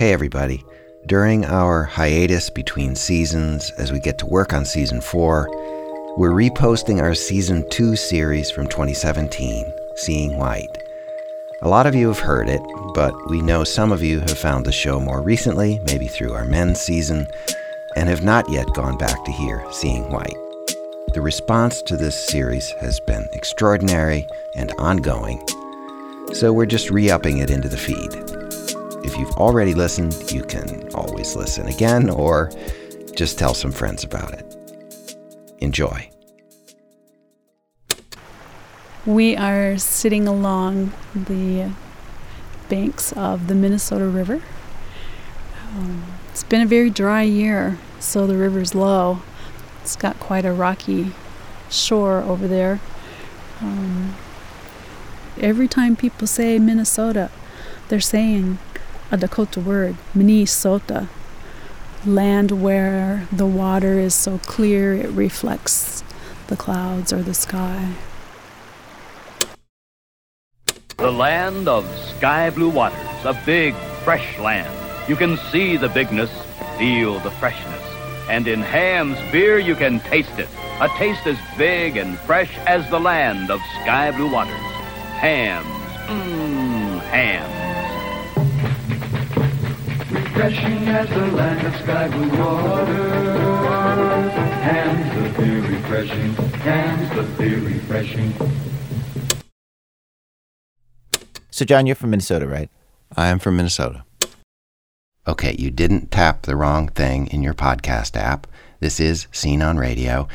Hey, everybody. During our hiatus between seasons, as we get to work on season four, we're reposting our season two series from 2017, Seeing White. A lot of you have heard it, but we know some of you have found the show more recently, maybe through our men's season, and have not yet gone back to hear Seeing White. The response to this series has been extraordinary and ongoing, so we're just re upping it into the feed. If you've already listened, you can always listen again or just tell some friends about it. Enjoy. We are sitting along the banks of the Minnesota River. Um, it's been a very dry year, so the river's low. It's got quite a rocky shore over there. Um, every time people say Minnesota, they're saying a Dakota word, Minnesota, land where the water is so clear it reflects the clouds or the sky. The land of sky blue waters, a big, fresh land. You can see the bigness, feel the freshness, and in Hamm's beer you can taste it. A taste as big and fresh as the land of sky blue waters. Hamm's, mmm, Hamm's. Refreshing as the land of sky blue waters. Hamm's the beer refreshing. Hamm's the beer refreshing. So, John, you're from Minnesota, right? I am from Minnesota. Okay, you didn't tap the wrong thing in your podcast app. This is Scene on Radio.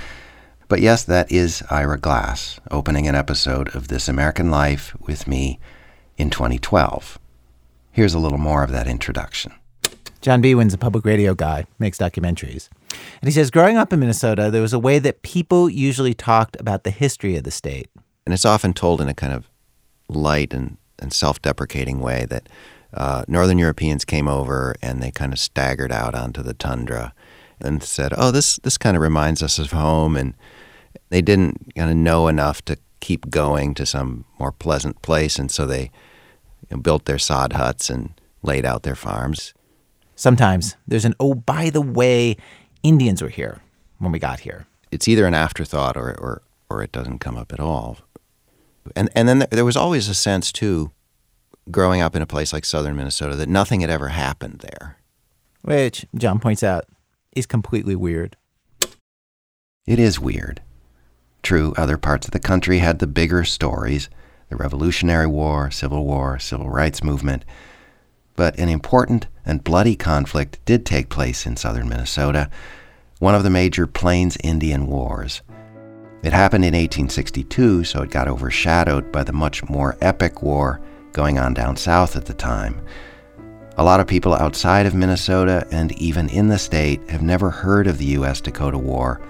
But yes, that is Ira Glass, opening an episode of This American Life with me in 2012. Here's a little more of that introduction. John Biewen's a public radio guy, makes documentaries. And he says, growing up in Minnesota, there was a way that people usually talked about the history of the state. And it's often told in a kind of light and, and self deprecating way that uh, Northern Europeans came over and they kind of staggered out onto the tundra and said, "Oh, this this kind of reminds us of home," and they didn't kind of know enough to keep going to some more pleasant place, and so they you know, built their sod huts and laid out their farms. Sometimes there's an, oh, by the way, Indians were here when we got here. It's either an afterthought or or or it doesn't come up at all. And and then there was always a sense too growing up in a place like southern Minnesota that nothing had ever happened there. Which, John points out, is completely weird. It is weird. True, other parts of the country had the bigger stories the Revolutionary War, Civil War, Civil Rights Movement. But an important and bloody conflict did take place in southern Minnesota, one of the major Plains Indian Wars. It happened in 1862, so it got overshadowed by the much more epic war going on down south at the time. A lot of people outside of Minnesota and even in the state have never heard of the U.S. Dakota War,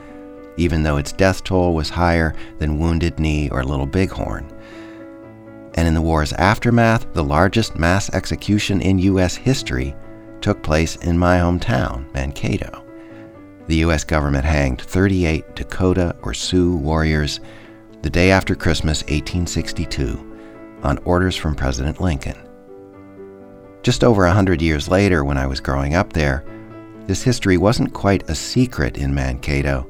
even though its death toll was higher than Wounded Knee or Little Bighorn. And in the war's aftermath, the largest mass execution in U.S. history took place in my hometown, Mankato. The U.S. government hanged 38 Dakota or Sioux warriors the day after Christmas 1862 on orders from President Lincoln. Just over a hundred years later, when I was growing up there, this history wasn't quite a secret in Mankato,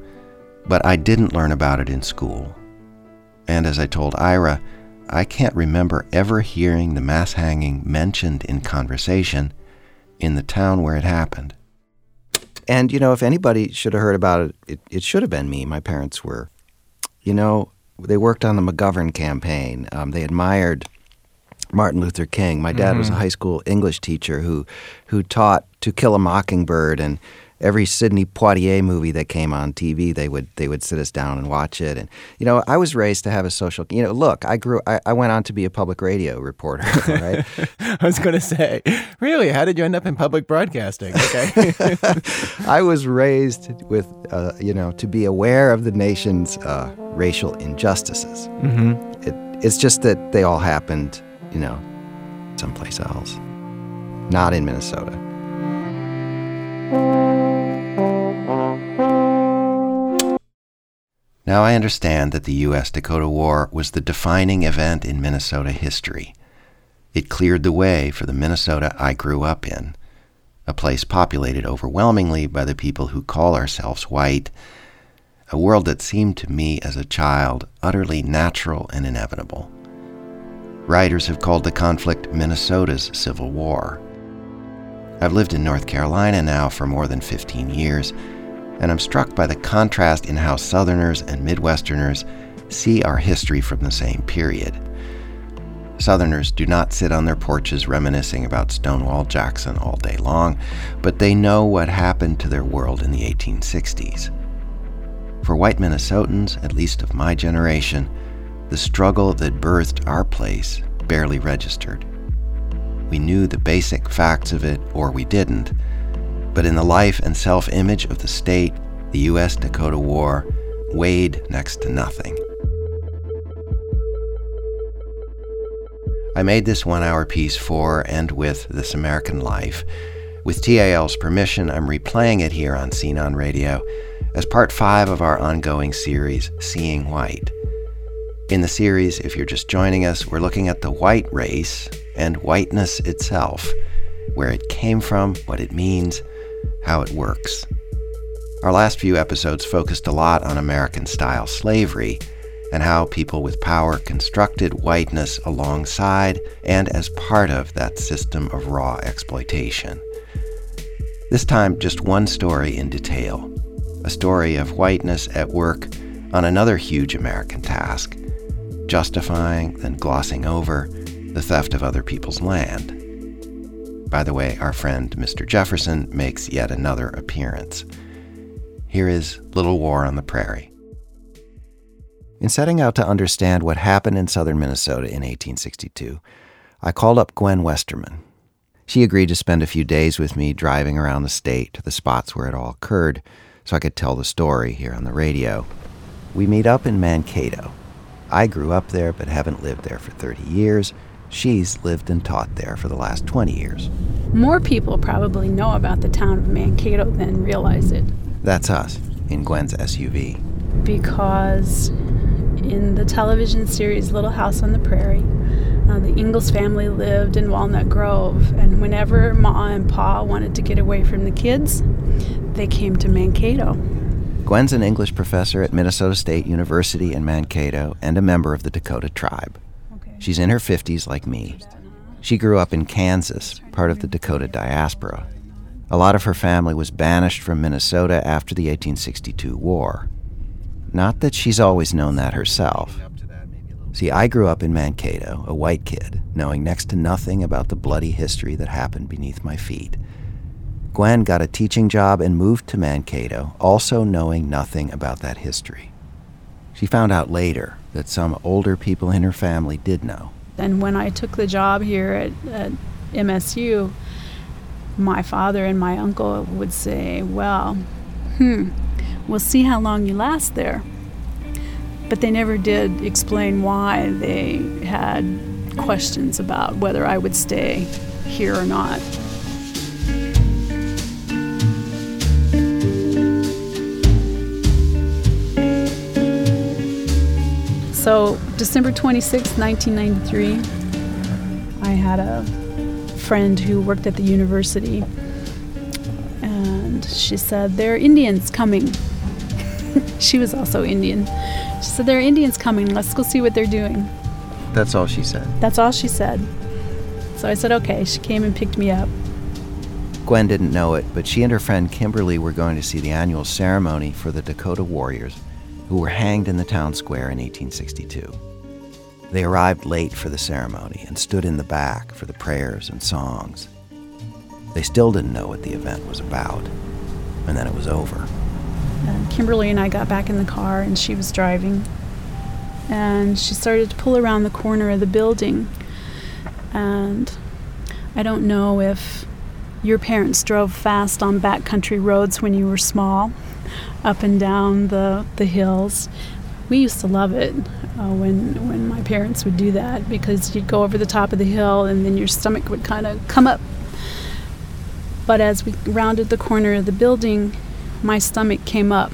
but I didn't learn about it in school. And as I told Ira, I can't remember ever hearing the mass hanging mentioned in conversation in the town where it happened. And, you know, if anybody should have heard about it, it, it should have been me. My parents were, you know, they worked on the McGovern campaign. Um, they admired Martin Luther King. My dad mm-hmm. was a high school English teacher who, who taught To Kill a Mockingbird and every Sidney Poitier movie that came on TV, they would they would sit us down and watch it. And you know, I was raised to have a social. You know, look, I grew. I, I went on to be a public radio reporter. Right. I was going to say, really, how did you end up in public broadcasting? Okay. I was raised with, uh, you know, to be aware of the nation's uh, racial injustices. Mm-hmm. It, it's just that they all happened, you know, someplace else, not in Minnesota. Now I understand that the U.S. Dakota War was the defining event in Minnesota history. It cleared the way for the Minnesota I grew up in. a place populated overwhelmingly by the people who call ourselves white, a world that seemed to me as a child utterly natural and inevitable. Writers have called the conflict Minnesota's Civil War. I've lived in North Carolina now for more than 15 years, and I'm struck by the contrast in how Southerners and Midwesterners see our history from the same period. Southerners do not sit on their porches reminiscing about Stonewall Jackson all day long, but they know what happened to their world in the 1860s. For white Minnesotans, at least of my generation, the struggle that birthed our place barely registered. We knew the basic facts of it, or we didn't, but in the life and self image of the state, the U.S. Dakota War weighed next to nothing. I made this one hour piece for and with This American Life. With TAL's permission, I'm replaying it here on Scene on Radio as part five of our ongoing series, Seeing White. In the series, if you're just joining us, we're looking at the white race and whiteness itself, where it came from, what it means, how it works. Our last few episodes focused a lot on American style slavery and how people with power constructed whiteness alongside and as part of that system of raw exploitation. This time, just one story in detail a story of whiteness at work on another huge American task justifying, then glossing over, the theft of other people's land. By the way, our friend Mr. Jefferson makes yet another appearance. Here is Little War on the Prairie. In setting out to understand what happened in southern Minnesota in 1862, I called up Gwen Westerman. She agreed to spend a few days with me driving around the state to the spots where it all occurred so I could tell the story here on the radio. We meet up in Mankato. I grew up there but haven't lived there for 30 years. She's lived and taught there for the last 20 years. More people probably know about the town of Mankato than realize it. That's us in Gwen's SUV. Because in the television series Little House on the Prairie, uh, the Ingalls family lived in Walnut Grove, and whenever Ma and Pa wanted to get away from the kids, they came to Mankato. Gwen's an English professor at Minnesota State University in Mankato and a member of the Dakota tribe. She's in her 50s like me. She grew up in Kansas, part of the Dakota diaspora. A lot of her family was banished from Minnesota after the 1862 war. Not that she's always known that herself. See, I grew up in Mankato, a white kid, knowing next to nothing about the bloody history that happened beneath my feet. Gwen got a teaching job and moved to Mankato, also knowing nothing about that history. She found out later that some older people in her family did know. And when I took the job here at, at MSU, my father and my uncle would say, Well, hmm, we'll see how long you last there. But they never did explain why they had questions about whether I would stay here or not. So, December 26, 1993, I had a friend who worked at the university, and she said, There are Indians coming. she was also Indian. She said, There are Indians coming. Let's go see what they're doing. That's all she said. That's all she said. So I said, Okay. She came and picked me up. Gwen didn't know it, but she and her friend Kimberly were going to see the annual ceremony for the Dakota Warriors who were hanged in the town square in 1862. They arrived late for the ceremony and stood in the back for the prayers and songs. They still didn't know what the event was about, and then it was over. And Kimberly and I got back in the car, and she was driving. And she started to pull around the corner of the building. And I don't know if your parents drove fast on backcountry roads when you were small up and down the, the hills. We used to love it uh, when when my parents would do that because you'd go over the top of the hill and then your stomach would kind of come up. But as we rounded the corner of the building, my stomach came up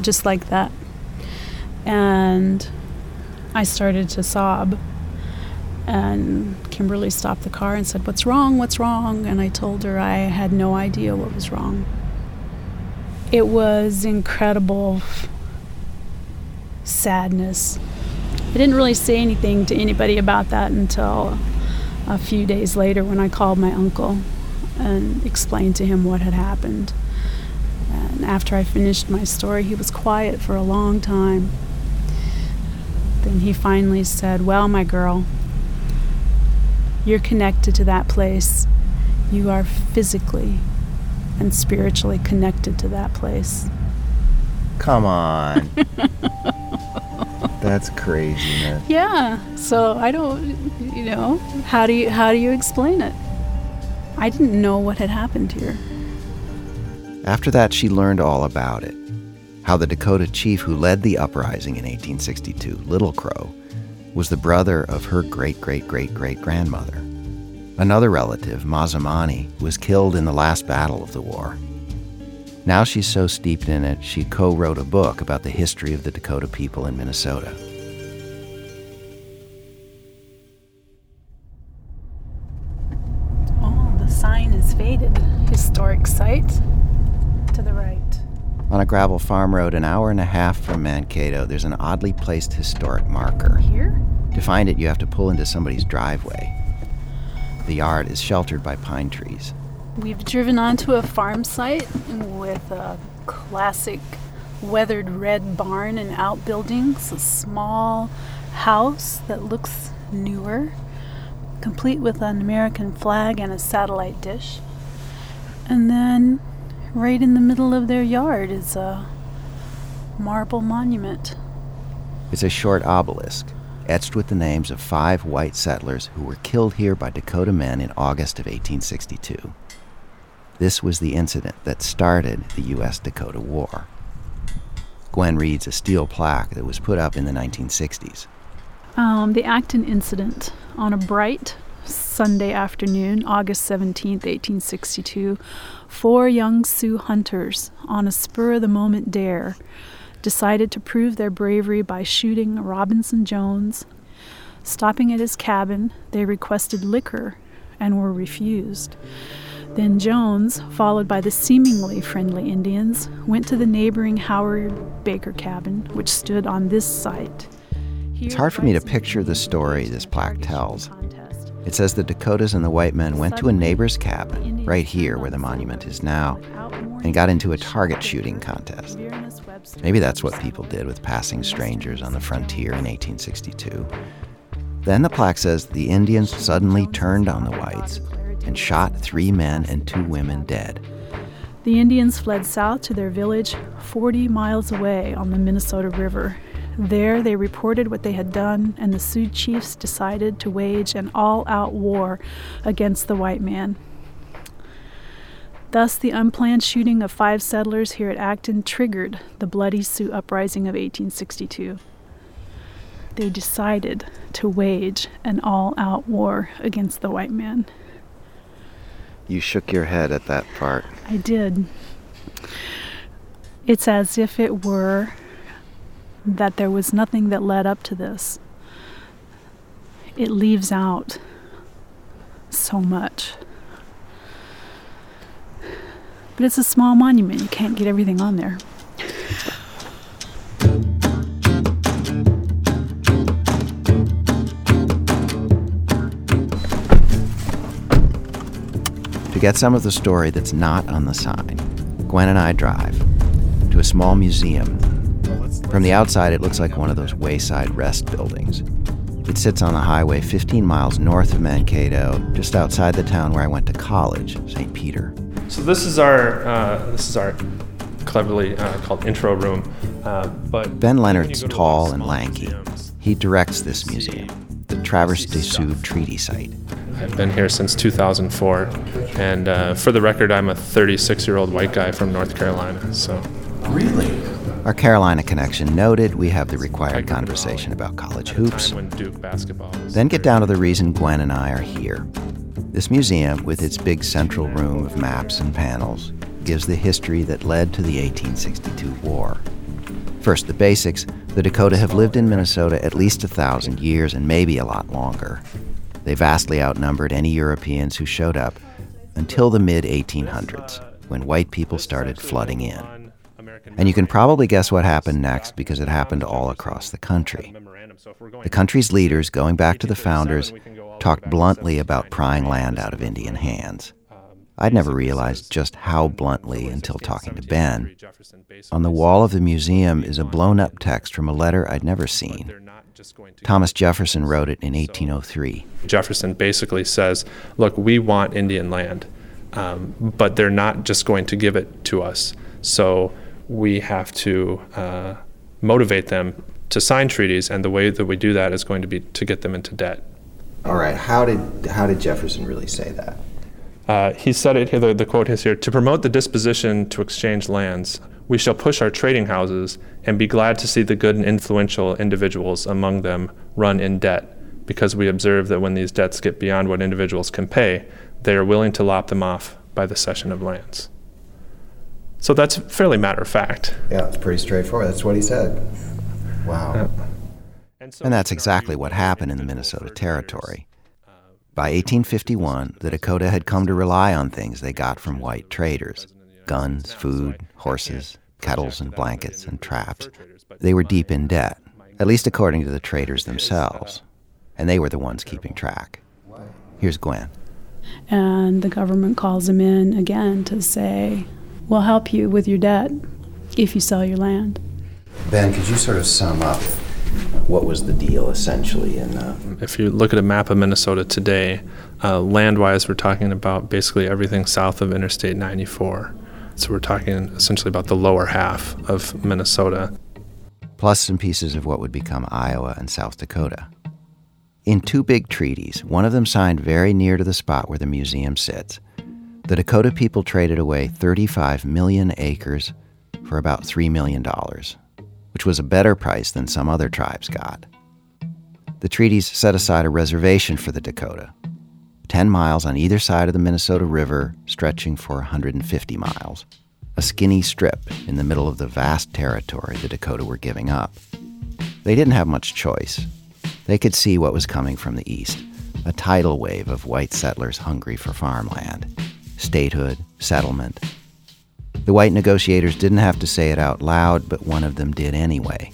just like that. And I started to sob. And Kimberly stopped the car and said, What's wrong? What's wrong? And I told her I had no idea what was wrong. It was incredible sadness. I didn't really say anything to anybody about that until a few days later when I called my uncle and explained to him what had happened. And after I finished my story, he was quiet for a long time. Then he finally said, Well, my girl, you're connected to that place. You are physically and spiritually connected to that place. Come on. That's craziness. Yeah. So I don't, you know, how do you how do you explain it? I didn't know what had happened here. After that, she learned all about it. How the Dakota chief who led the uprising in 1862, Little Crow, was the brother of her great great great great grandmother. Another relative, Mazamani, was killed in the last battle of the war. Now she's so steeped in it, she co wrote a book about the history of the Dakota people in Minnesota. Oh, the sign is faded. Historic site to the right. On a gravel farm road an hour and a half from Mankato, there's an oddly placed historic marker. Here? To find it, you have to pull into somebody's driveway. The yard is sheltered by pine trees. We've driven onto a farm site with a classic weathered red barn and outbuildings, a small house that looks newer, complete with an American flag and a satellite dish. And then, right in the middle of their yard, is a marble monument. It's a short obelisk, etched with the names of five white settlers who were killed here by Dakota men in August of 1862. This was the incident that started the U.S. Dakota War. Gwen reads a steel plaque that was put up in the 1960s. Um, the Acton incident on a bright Sunday afternoon, August 17, 1862, four young Sioux hunters, on a spur of the moment dare, decided to prove their bravery by shooting Robinson Jones. Stopping at his cabin, they requested liquor and were refused. Then Jones, followed by the seemingly friendly Indians, went to the neighboring Howard Baker cabin, which stood on this site. It's hard for me to picture the story this plaque tells. It says the Dakotas and the white men went to a neighbor's cabin, right here where the monument is now, and got into a target shooting contest. Maybe that's what people did with passing strangers on the frontier in 1862. Then the plaque says the Indians suddenly turned on the whites and shot three men and two women dead. The Indians fled south to their village 40 miles away on the Minnesota River. There, they reported what they had done, and the Sioux chiefs decided to wage an all out war against the white man. Thus, the unplanned shooting of five settlers here at Acton triggered the bloody Sioux uprising of 1862. They decided to wage an all out war against the white man. You shook your head at that part. I did. It's as if it were that there was nothing that led up to this. It leaves out so much. But it's a small monument, you can't get everything on there. To get some of the story that's not on the sign, Gwen and I drive to a small museum. From the outside, it looks like one of those wayside rest buildings. It sits on the highway 15 miles north of Mankato, just outside the town where I went to college, St. Peter. So this is our uh, this is our cleverly uh, called intro room. Uh, but Ben when you Leonard's go to a tall and lanky. museums, He directs this museum, the Traverse des Sioux Treaty Site. I've been here since 2004, and uh, for the record, I'm a 36-year-old white guy from North Carolina. So really, Our Carolina connection noted, we have the required I grew up conversation about college at a time hoops. when Duke basketball was Then get down to the reason Gwen and I are here. This museum, with its big central room of maps and panels, gives the history that led to the 1862 war. First, the basics. The Dakota have lived in Minnesota at least a thousand years and maybe a lot longer. They vastly outnumbered any Europeans who showed up until the mid 1800s, when white people started flooding in. And you can probably guess what happened next because it happened all across the country. The country's leaders, going back to the founders, talked bluntly about prying land out of Indian hands. I'd never realized just how bluntly until talking to Ben. On the wall of the museum is a blown up text from a letter I'd never seen. Thomas Jefferson wrote it in 1803. Jefferson basically says, Look, we want Indian land, um, but they're not just going to give it to us. So we have to uh, motivate them to sign treaties, and the way that we do that is going to be to get them into debt. All right, how did, how did Jefferson really say that? Uh, he said it here, the, the quote is here to promote the disposition to exchange lands, we shall push our trading houses and be glad to see the good and influential individuals among them run in debt, because we observe that when these debts get beyond what individuals can pay, they are willing to lop them off by the cession of lands. So that's fairly matter of fact. Yeah, it's pretty straightforward. That's what he said. Wow. Yeah. And that's exactly what happened in the Minnesota Territory. By 1851, the Dakota had come to rely on things they got from white traders guns, food, horses, kettles and blankets, and traps. They were deep in debt, at least according to the traders themselves. And they were the ones keeping track. Here's Gwen. And the government calls them in again to say, We'll help you with your debt if you sell your land. Ben, could you sort of sum up what was the deal essentially in uh, if you look at a map of minnesota today uh, land-wise we're talking about basically everything south of interstate 94 so we're talking essentially about the lower half of minnesota. Plus some pieces of what would become iowa and south dakota. In two big treaties one of them signed very near to the spot where the museum sits the dakota people traded away 35 million acres for about $3 million which was a better price than some other tribes got. The treaties set aside a reservation for the Dakota, 10 miles on either side of the Minnesota River, stretching for 150 miles, a skinny strip in the middle of the vast territory the Dakota were giving up. They didn't have much choice. They could see what was coming from the east a tidal wave of white settlers hungry for farmland, statehood, settlement, the white negotiators didn't have to say it out loud, but one of them did anyway.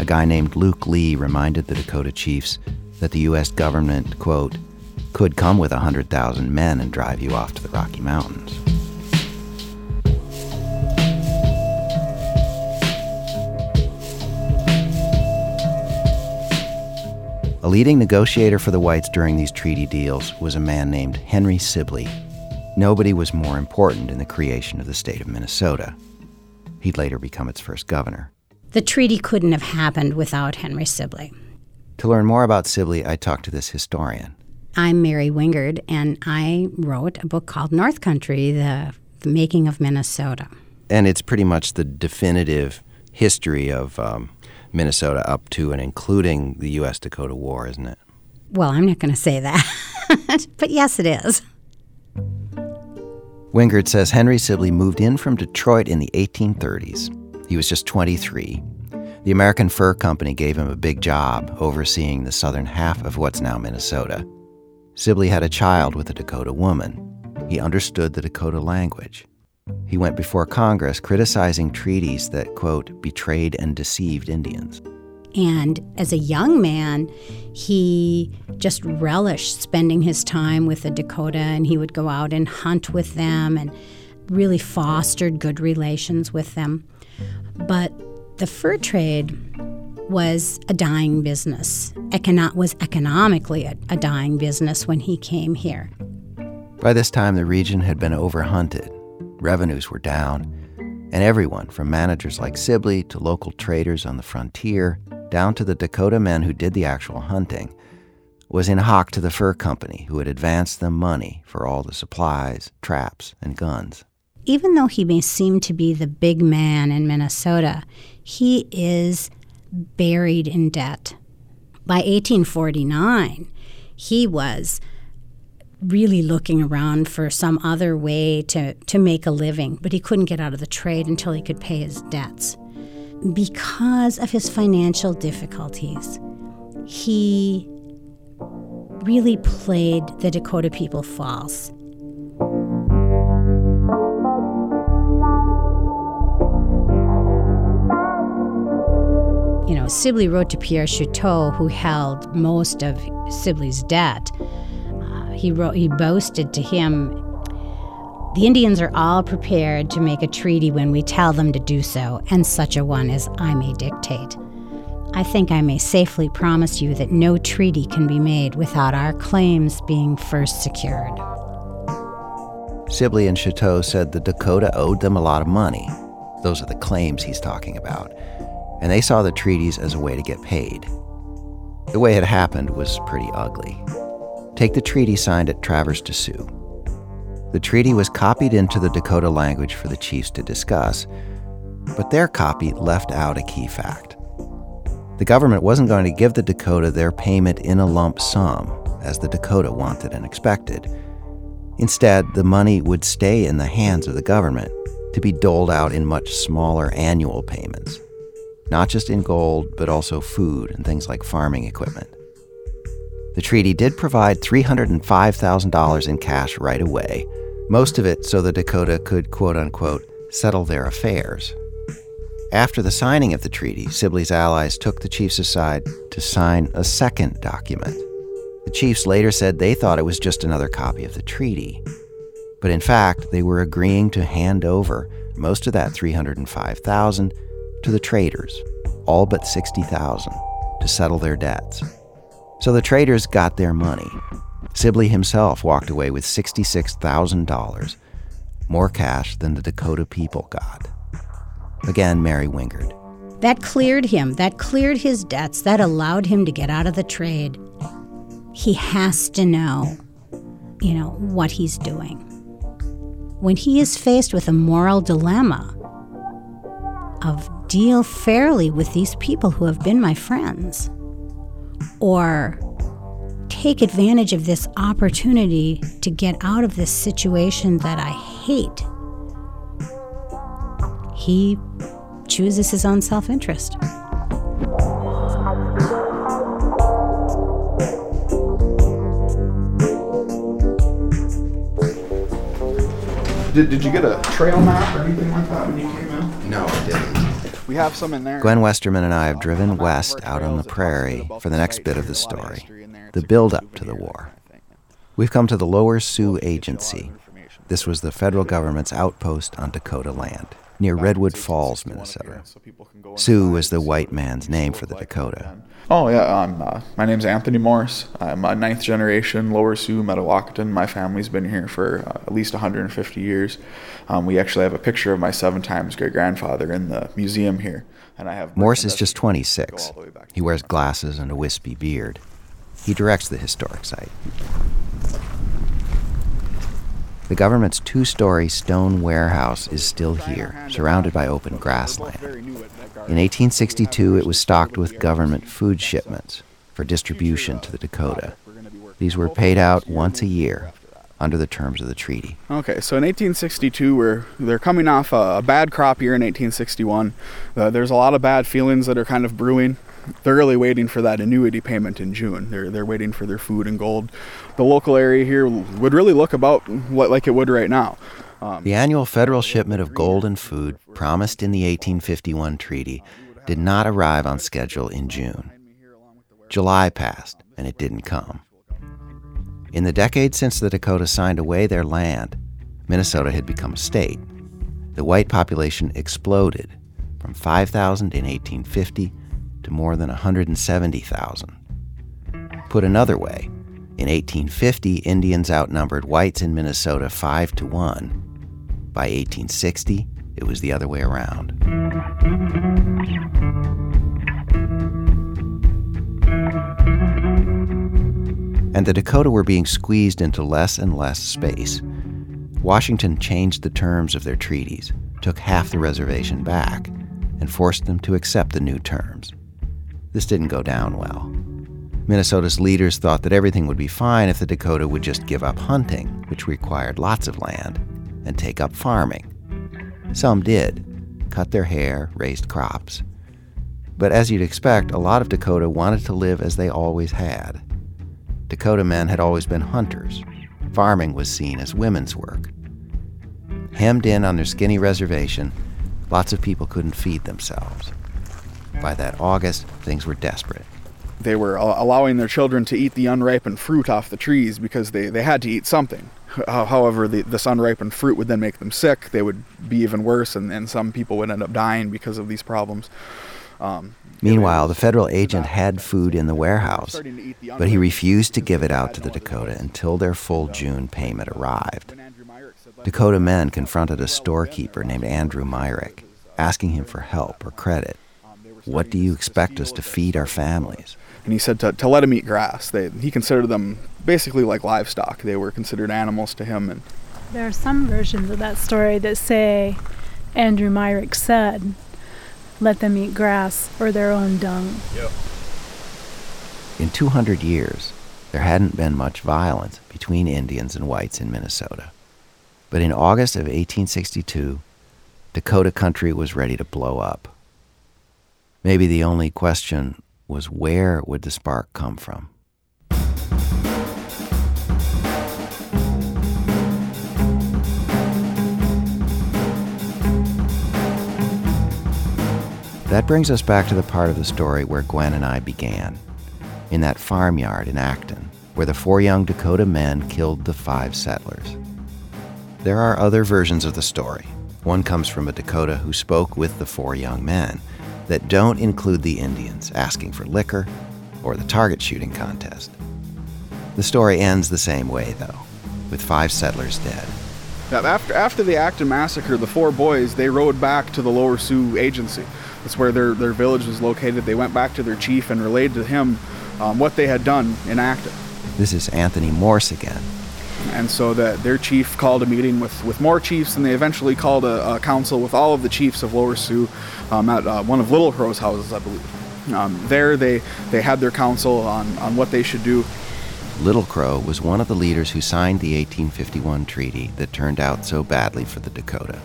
A guy named Luke Lea reminded the Dakota chiefs that the U.S. government, quote, could come with 100,000 men and drive you off to the Rocky Mountains. A leading negotiator for the whites during these treaty deals was a man named Henry Sibley. Nobody was more important in the creation of the state of Minnesota. He'd later become its first governor. The treaty couldn't have happened without Henry Sibley. To learn more about Sibley, I talked to this historian. I'm Mary Wingerd, and I wrote a book called North Country The, the Making of Minnesota. And it's pretty much the definitive history of um, Minnesota up to and including the U.S. Dakota War, isn't it? Well, I'm not going to say that, but yes, it is. Wingerd says Henry Sibley moved in from Detroit in the 1830s. He was just 23. The American Fur Company gave him a big job overseeing the southern half of what's now Minnesota. Sibley had a child with a Dakota woman. He understood the Dakota language. He went before Congress criticizing treaties that, quote, betrayed and deceived Indians. And as a young man, he just relished spending his time with the Dakota, and he would go out and hunt with them and really fostered good relations with them. But the fur trade was a dying business, Econo- was economically a, a dying business when he came here. By this time, the region had been overhunted. Revenues were down, and everyone, from managers like Sibley to local traders on the frontier, down to the Dakota men who did the actual hunting, was in hock to the fur company who had advanced them money for all the supplies, traps, and guns. Even though he may seem to be the big man in Minnesota, he is buried in debt. By 1849, he was really looking around for some other way to, to make a living, but he couldn't get out of the trade until he could pay his debts because of his financial difficulties, he really played the Dakota people false. You know, Sibley wrote to Pierre Chouteau, who held most of Sibley's debt. Uh, he wrote, he boasted to him, "The Indians are all prepared to make a treaty when we tell them to do so, and such a one as I may dictate. I think I may safely promise you that no treaty can be made without our claims being first secured." Sibley and Chouteau said the Dakota owed them a lot of money. Those are the claims he's talking about and they saw the treaties as a way to get paid. The way it happened was pretty ugly. Take the treaty signed at Traverse des Sioux. The treaty was copied into the Dakota language for the chiefs to discuss, but their copy left out a key fact. The government wasn't going to give the Dakota their payment in a lump sum, as the Dakota wanted and expected. Instead, the money would stay in the hands of the government to be doled out in much smaller annual payments not just in gold, but also food and things like farming equipment. The treaty did provide $305,000 in cash right away, most of it so the Dakota could, quote unquote, settle their affairs. After the signing of the treaty, Sibley's allies took the chiefs aside to sign a second document. The chiefs later said they thought it was just another copy of the treaty. But in fact, they were agreeing to hand over most of that 305,000 to the traders, all but 60,000, to settle their debts. So the traders got their money. Sibley himself walked away with $66,000, more cash than the Dakota people got. Again, Mary Wingerd. That cleared him. That cleared his debts. That allowed him to get out of the trade. He has to know, you know, what he's doing. When he is faced with a moral dilemma of deal fairly with these people who have been my friends, or take advantage of this opportunity to get out of this situation that I hate. He chooses his own self interest. Did, did you get a trail map or anything like that when you came in? No, I didn't. We have some in there. Gwen Westerman and I have driven west out on the prairie for the next bit of the story the build up to the war. We've come to the Lower Sioux Agency. This was the federal government's outpost on Dakota land, near Redwood Falls, Minnesota. Sioux was the white man's name for the Dakota. Oh yeah, um, uh, my name's Anthony Morris. I'm a ninth generation Lower Sioux Mdewakanton. My family's been here for uh, at least 150 years. Um, we actually have a picture of my seven times great grandfather in the museum here, and I have. Morris is just 26. He wears glasses and a wispy beard. He directs the historic site. The government's two story stone warehouse is still here, surrounded by open grassland. In 1862, it was stocked with government food shipments for distribution to the Dakota. These were paid out once a year under the terms of the treaty. Okay, so in 1862, we're they're coming off a, a bad crop year in 1861. Uh, there's a lot of bad feelings that are kind of brewing. They're really waiting for that annuity payment in June. They're they're waiting for their food and gold. The local area here would really look about what like it would right now. Um, the annual federal shipment of gold and food promised in the 1851 treaty did not arrive on schedule in June. July passed, and it didn't come. In the decade since the Dakota signed away their land, Minnesota had become a state. The white population exploded from 5,000 in 1850 to more than 170,000. Put another way, in 1850, Indians outnumbered whites in Minnesota 5 to 1. By 1860, it was the other way around. And the Dakota were being squeezed into less and less space. Washington changed the terms of their treaties, took half the reservation back, and forced them to accept the new terms. This didn't go down well. Minnesota's leaders thought that everything would be fine if the Dakota would just give up hunting, which required lots of land, and take up farming. Some did, cut their hair, raised crops. But as you'd expect, a lot of Dakota wanted to live as they always had. Dakota men had always been hunters. Farming was seen as women's work. Hemmed in on their skinny reservation, lots of people couldn't feed themselves. By that August, things were desperate. They were allowing their children to eat the unripened fruit off the trees because they, they had to eat something. However, the, this unripened fruit would then make them sick. They would be even worse, and, and some people would end up dying because of these problems. Um, Meanwhile, the federal agent had food in the warehouse, but he refused to give it out to the Dakota until their full June payment arrived. Dakota men confronted a storekeeper named Andrew Myrick, asking him for help or credit. What do you expect us to feed our families? And he said to, to let them eat grass. They, he considered them basically like livestock. They were considered animals to him. And there are some versions of that story that say Andrew Myrick said, "Let them eat grass or their own dung." Yep. In 200 years, there hadn't been much violence between Indians and whites in Minnesota. But in August of 1862, Dakota country was ready to blow up. Maybe the only question was where would the spark come from? That brings us back to the part of the story where Gwen and I began, in that farmyard in Acton, where the four young Dakota men killed the five settlers. There are other versions of the story. One comes from a Dakota who spoke with the four young men that don't include the Indians asking for liquor or the target shooting contest. The story ends the same way, though, with five settlers dead. After, after the Acton massacre, the four boys, they rode back to the Lower Sioux Agency. That's where their, their village was located. They went back to their chief and relayed to him um, what they had done in Acton. This is Anthony Morse again. And so that their chief called a meeting with, with more chiefs, and they eventually called a, a council with all of the chiefs of Lower Sioux um, at uh, one of Little Crow's houses, I believe. Um, there, they, they had their council on, on what they should do. Little Crow was one of the leaders who signed the 1851 treaty that turned out so badly for the Dakota.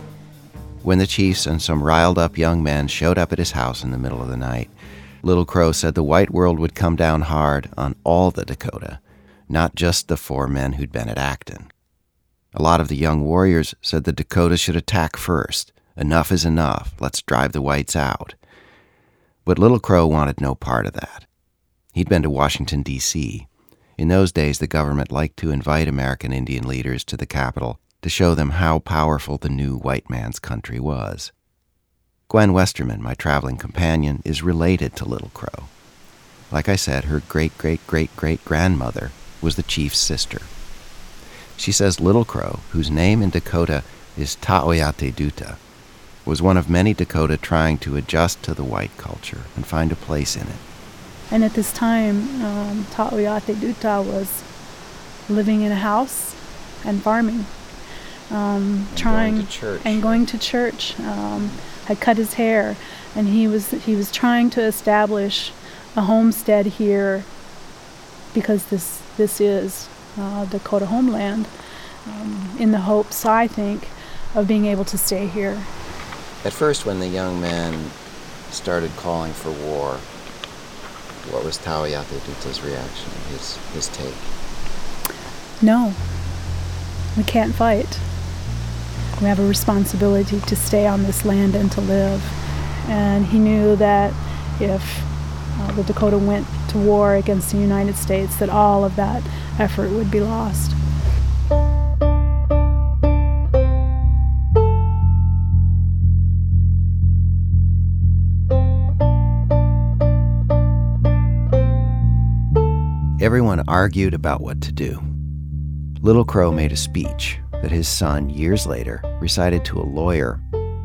When the chiefs and some riled up young men showed up at his house in the middle of the night, Little Crow said the white world would come down hard on all the Dakota, not just the four men who'd been at Acton. A lot of the young warriors said the Dakota should attack first. Enough is enough. Let's drive the whites out. But Little Crow wanted no part of that. He'd been to Washington, D.C. In those days, the government liked to invite American Indian leaders to the capital to show them how powerful the new white man's country was. Gwen Westerman, my traveling companion, is related to Little Crow. Like I said, her great great great great grandmother was the chief's sister. She says Little Crow, whose name in Dakota is Taoyate Duta, was one of many Dakota trying to adjust to the white culture and find a place in it. And at this time, um, Taoyate Duta was living in a house and farming um, and trying going to church. and going to church. Um, had cut his hair, and he was he was trying to establish a homestead here because this this is uh, Dakota homeland, um, in the hopes I think of being able to stay here. At first, when the young men started calling for war, what was Taoyate Duta's reaction, his, his take? No, we can't fight. We have a responsibility to stay on this land and to live. And he knew that if uh, the Dakota went to war against the United States, that all of that effort would be lost. Everyone argued about what to do. Little Crow made a speech that his son, years later, recited to a lawyer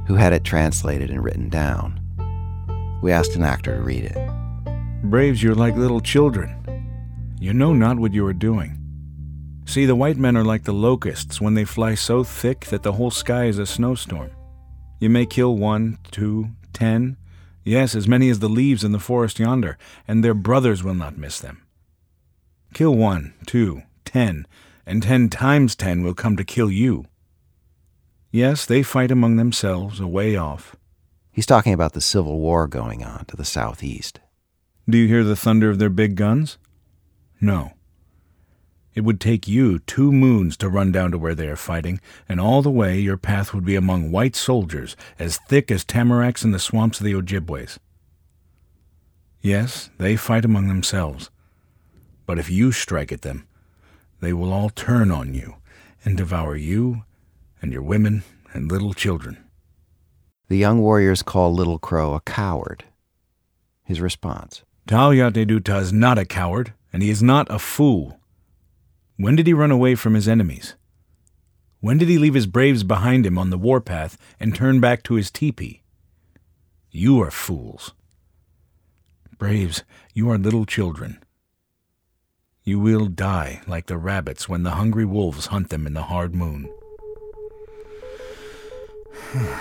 who had it translated and written down. We asked an actor to read it. Braves, you're like little children. You know not what you are doing. See, the white men are like the locusts when they fly so thick that the whole sky is a snowstorm. You may kill one, two, ten, yes, as many as the leaves in the forest yonder, and their brothers will not miss them. Kill one, two, ten, and ten times ten will come to kill you. Yes, they fight among themselves, a way off. He's talking about the Civil War going on to the southeast. Do you hear the thunder of their big guns? No. It would take you two moons to run down to where they are fighting, and all the way your path would be among white soldiers as thick as tamaracks in the swamps of the Ojibways. Yes, they fight among themselves. But if you strike at them, they will all turn on you and devour you and your women and little children. The young warriors call Little Crow a coward. His response Talyate is not a coward, and he is not a fool. When did he run away from his enemies? When did he leave his braves behind him on the warpath and turn back to his teepee? You are fools. Braves, you are little children. You will die like the rabbits when the hungry wolves hunt them in the hard moon.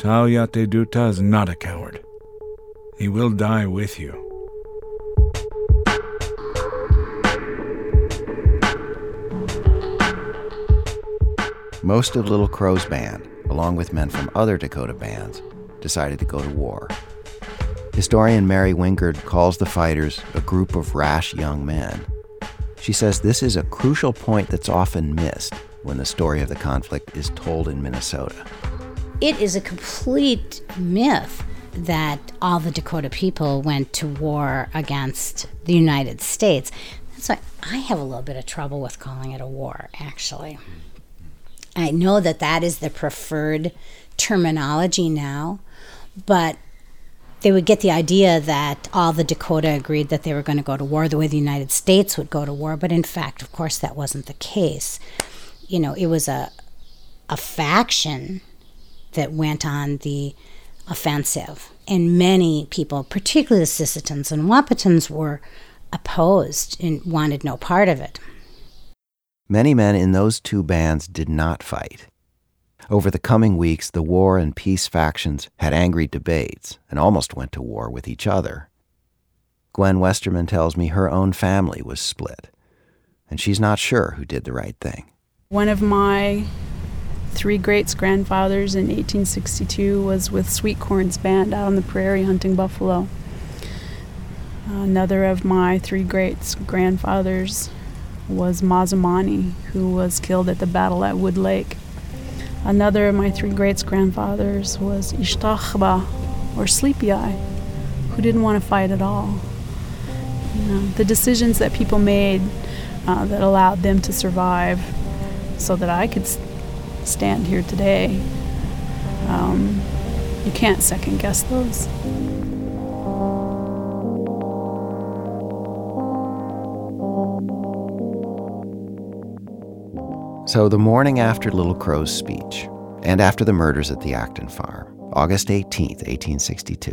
Taoyateduta is not a coward. He will die with you. Most of Little Crow's band, along with men from other Dakota bands, decided to go to war. Historian Mary Wingerd calls the fighters a group of rash young men. She says this is a crucial point that's often missed when the story of the conflict is told in Minnesota. It is a complete myth that all the Dakota people went to war against the United States. That's why I have a little bit of trouble with calling it a war, actually. I know that that is the preferred terminology now, but they would get the idea that all the Dakota agreed that they were going to go to war the way the United States would go to war, but in fact, of course, that wasn't the case. You know, it was a a faction that went on the offensive, and many people, particularly the Sissetons and Wahpetons, were opposed and wanted no part of it. Many men in those two bands did not fight. Over the coming weeks, the war and peace factions had angry debates and almost went to war with each other. Gwen Westerman tells me her own family was split, and she's not sure who did the right thing. One of my three greats grandfathers in 1862 was with Sweet Corn's band out on the prairie hunting buffalo. Another of my three greats grandfathers was Mazomani, who was killed at the battle at Wood Lake. Another of my three greats grandfathers was Ishtachba, or Sleepy Eye, who didn't want to fight at all. You know, the decisions that people made uh, that allowed them to survive so that I could stand here today, um, you can't second guess those. So, the morning after Little Crow's speech, and after the murders at the Acton farm, August 18, 1862,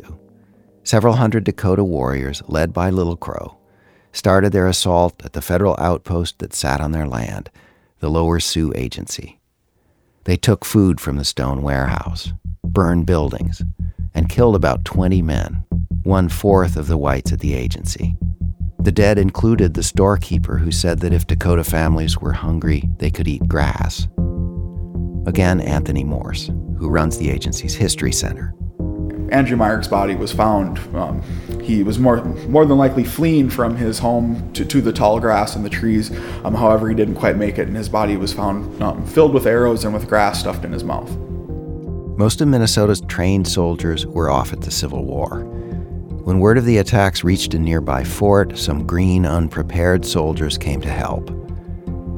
several hundred Dakota warriors, led by Little Crow, started their assault at the federal outpost that sat on their land, the Lower Sioux Agency. They took food from the stone warehouse, burned buildings, and killed about 20 men, one fourth of the whites at the agency. The dead included the storekeeper who said that if Dakota families were hungry, they could eat grass. Again, Anthony Morse, who runs the agency's History Center. Andrew Myrick's body was found. Um, he was more more than likely fleeing from his home to, to the tall grass and the trees. Um, however, he didn't quite make it, and his body was found um, filled with arrows and with grass stuffed in his mouth. Most of Minnesota's trained soldiers were off at the Civil War. When word of the attacks reached a nearby fort, some green, unprepared soldiers came to help.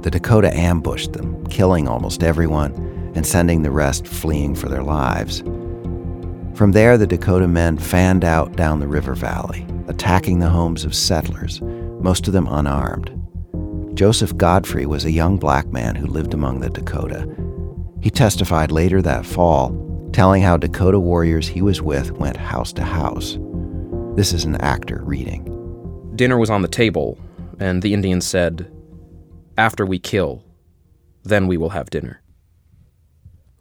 The Dakota ambushed them, killing almost everyone and sending the rest fleeing for their lives. From there, the Dakota men fanned out down the river valley, attacking the homes of settlers, most of them unarmed. Joseph Godfrey was a young black man who lived among the Dakota. He testified later that fall, telling how Dakota warriors he was with went house to house. This is an actor reading. Dinner was on the table, and the Indian said, After we kill, then we will have dinner.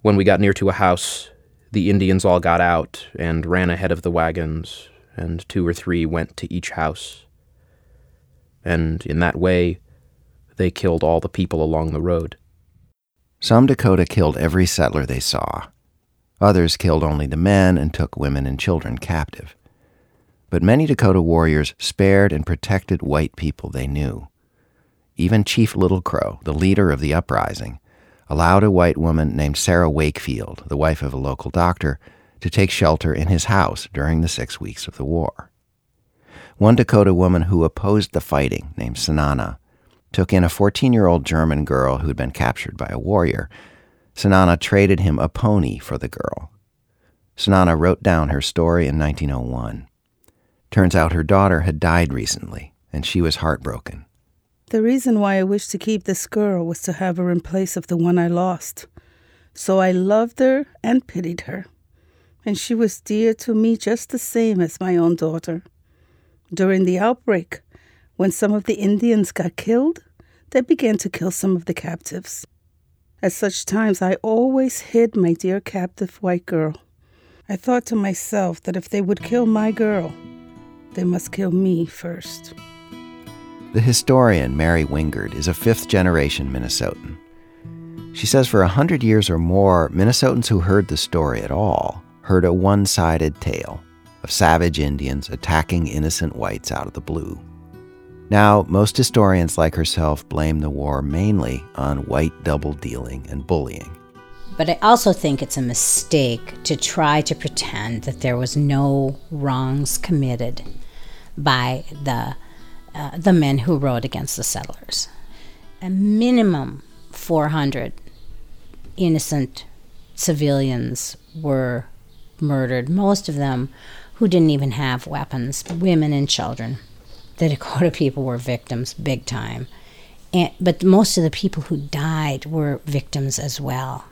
When we got near to a house, the Indians all got out and ran ahead of the wagons, and two or three went to each house. And in that way, they killed all the people along the road. Some Dakota killed every settler they saw. Others killed only the men and took women and children captive. But many Dakota warriors spared and protected white people they knew. Even Chief Little Crow, the leader of the uprising, allowed a white woman named Sarah Wakefield, the wife of a local doctor, to take shelter in his house during the six weeks of the war. One Dakota woman who opposed the fighting, named Sanana, took in a 14 year old German girl who had been captured by a warrior. Sanana traded him a pony for the girl. Sanana wrote down her story in 1901. Turns out her daughter had died recently, and she was heartbroken. The reason why I wished to keep this girl was to have her in place of the one I lost. So I loved her and pitied her. And she was dear to me just the same as my own daughter. During the outbreak, when some of the Indians got killed, they began to kill some of the captives. At such times, I always hid my dear captive white girl. I thought to myself that if they would kill my girl, they must kill me first. The historian Mary Wingerd is a fifth generation Minnesotan. She says for a hundred years or more, Minnesotans who heard the story at all heard a one sided tale of savage Indians attacking innocent whites out of the blue. Now, most historians like herself blame the war mainly on white double dealing and bullying. But I also think it's a mistake to try to pretend that there was no wrongs committed by the, uh, the men who rode against the settlers. A minimum 400 innocent civilians were murdered, most of them who didn't even have weapons, women and children. The Dakota people were victims big time. And, but most of the people who died were victims as well.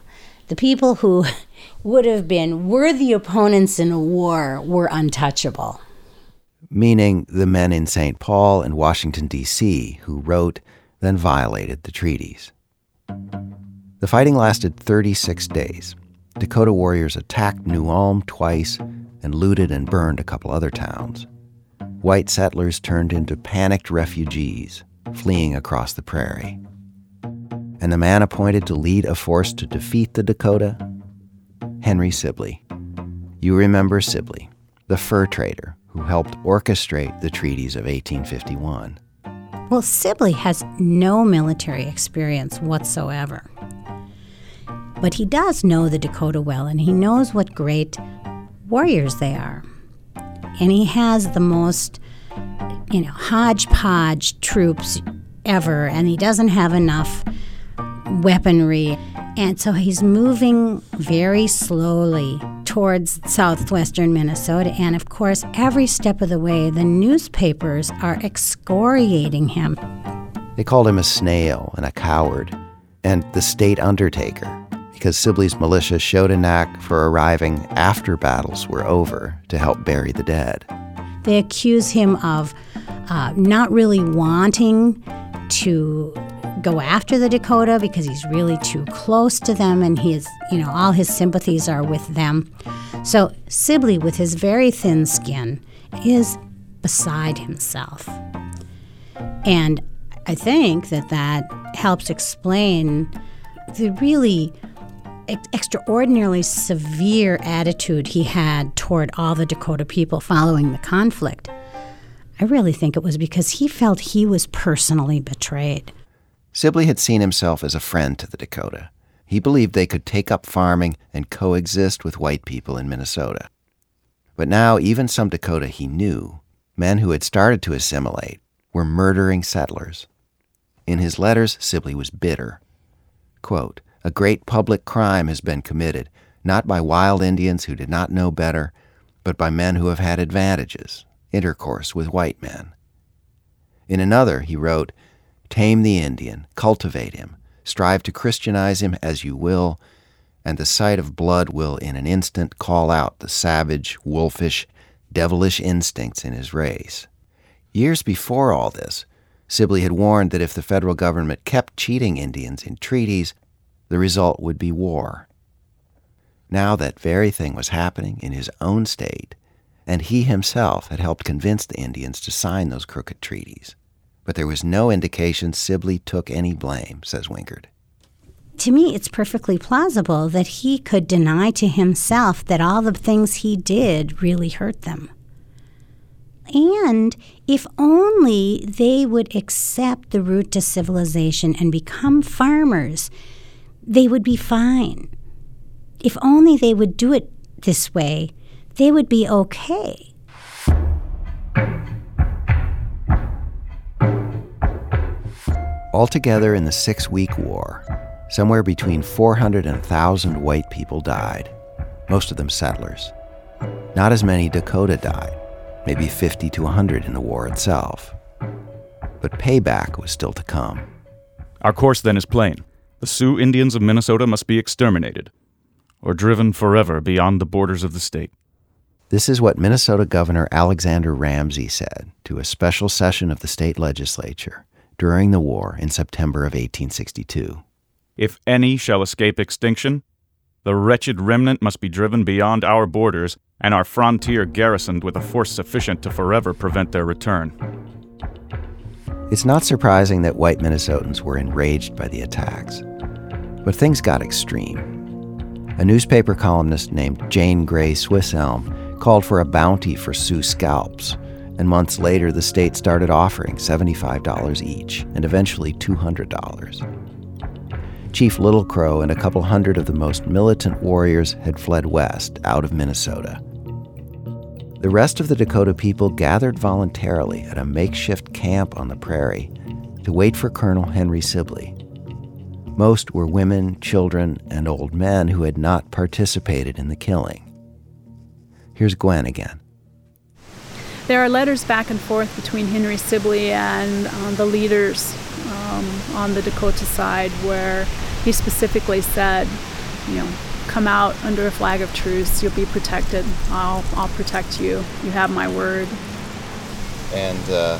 The people who would have been worthy opponents in a war were untouchable. Meaning the men in St. Paul and Washington, D.C., who wrote, then violated the treaties. The fighting lasted 36 days. Dakota warriors attacked New Ulm twice and looted and burned a couple other towns. White settlers turned into panicked refugees, fleeing across the prairie. And the man appointed to lead a force to defeat the Dakota? Henry Sibley. You remember Sibley, the fur trader who helped orchestrate the treaties of 1851. Well, Sibley has no military experience whatsoever. But he does know the Dakota well, and he knows what great warriors they are. And he has the most, you know, hodgepodge troops ever, and he doesn't have enough weaponry. And so he's moving very slowly towards southwestern Minnesota. And of course, every step of the way, the newspapers are excoriating him. They called him a snail and a coward, and the state undertaker because Sibley's militia showed a knack for arriving after battles were over to help bury the dead. They accuse him of uh, not really wanting to go after the Dakota because he's really too close to them and his, you know, all his sympathies are with them. So Sibley, with his very thin skin, is beside himself. And I think that that helps explain the really extraordinarily severe attitude he had toward all the Dakota people following the conflict. I really think it was because he felt he was personally betrayed. Sibley had seen himself as a friend to the Dakota. He believed they could take up farming and coexist with white people in Minnesota. But now, even some Dakota he knew, men who had started to assimilate, were murdering settlers. In his letters, Sibley was bitter. Quote, a great public crime has been committed, not by wild Indians who did not know better, but by men who have had advantages, intercourse with white men. In another, he wrote, Tame the Indian, cultivate him, strive to Christianize him as you will, and the sight of blood will in an instant call out the savage, wolfish, devilish instincts in his race. Years before all this, Sibley had warned that if the federal government kept cheating Indians in treaties, the result would be war. Now that very thing was happening in his own state, and he himself had helped convince the Indians to sign those crooked treaties. But there was no indication Sibley took any blame, says Wingerd. To me, it's perfectly plausible that he could deny to himself that all the things he did really hurt them. and if only they would accept the route to civilization and become farmers, they would be fine. If only they would do it this way, they would be okay. Altogether, in the six week war, somewhere between 400 and 1,000 white people died, most of them settlers. Not as many Dakota died, maybe 50 to 100 in the war itself. But payback was still to come. Our course then is plain the Sioux Indians of Minnesota must be exterminated, or driven forever beyond the borders of the state. This is what Minnesota Governor Alexander Ramsey said to a special session of the state legislature during the war in September of 1862. If any shall escape extinction, the wretched remnant must be driven beyond our borders and our frontier garrisoned with a force sufficient to forever prevent their return. It's not surprising that white Minnesotans were enraged by the attacks. But things got extreme. A newspaper columnist named Jane Grey Swisshelm called for a bounty for Sioux scalps, and months later the state started offering $75 each, and eventually $200. Chief Little Crow and a couple hundred of the most militant warriors had fled west, out of Minnesota. The rest of the Dakota people gathered voluntarily at a makeshift camp on the prairie to wait for Colonel Henry Sibley. Most were women, children, and old men who had not participated in the killing. Here's Gwen again. There are letters back and forth between Henry Sibley and um, the leaders um, on the Dakota side where he specifically said, you know, come out under a flag of truce, you'll be protected. I'll, I'll protect you. You have my word. And uh,